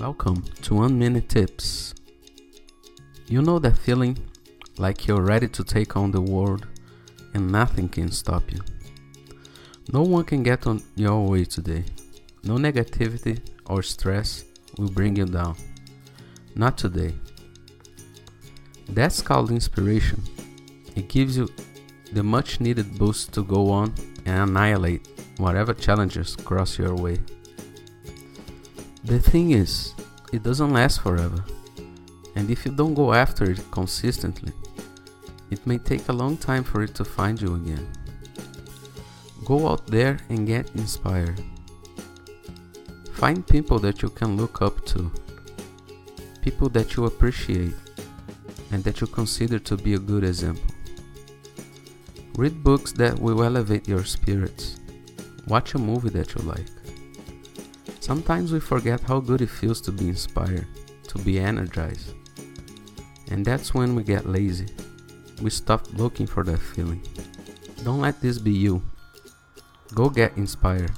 Welcome to One Minute Tips. You know that feeling like you're ready to take on the world and nothing can stop you. No one can get on your way today. No negativity or stress will bring you down. Not today. That's called inspiration. It gives you the much needed boost to go on and annihilate whatever challenges cross your way. The thing is, it doesn't last forever, and if you don't go after it consistently, it may take a long time for it to find you again. Go out there and get inspired. Find people that you can look up to, people that you appreciate, and that you consider to be a good example. Read books that will elevate your spirits. Watch a movie that you like. Sometimes we forget how good it feels to be inspired, to be energized. And that's when we get lazy. We stop looking for that feeling. Don't let this be you. Go get inspired.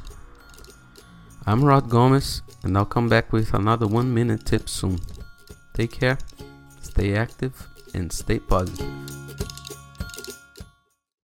I'm Rod Gomes, and I'll come back with another one minute tip soon. Take care, stay active, and stay positive.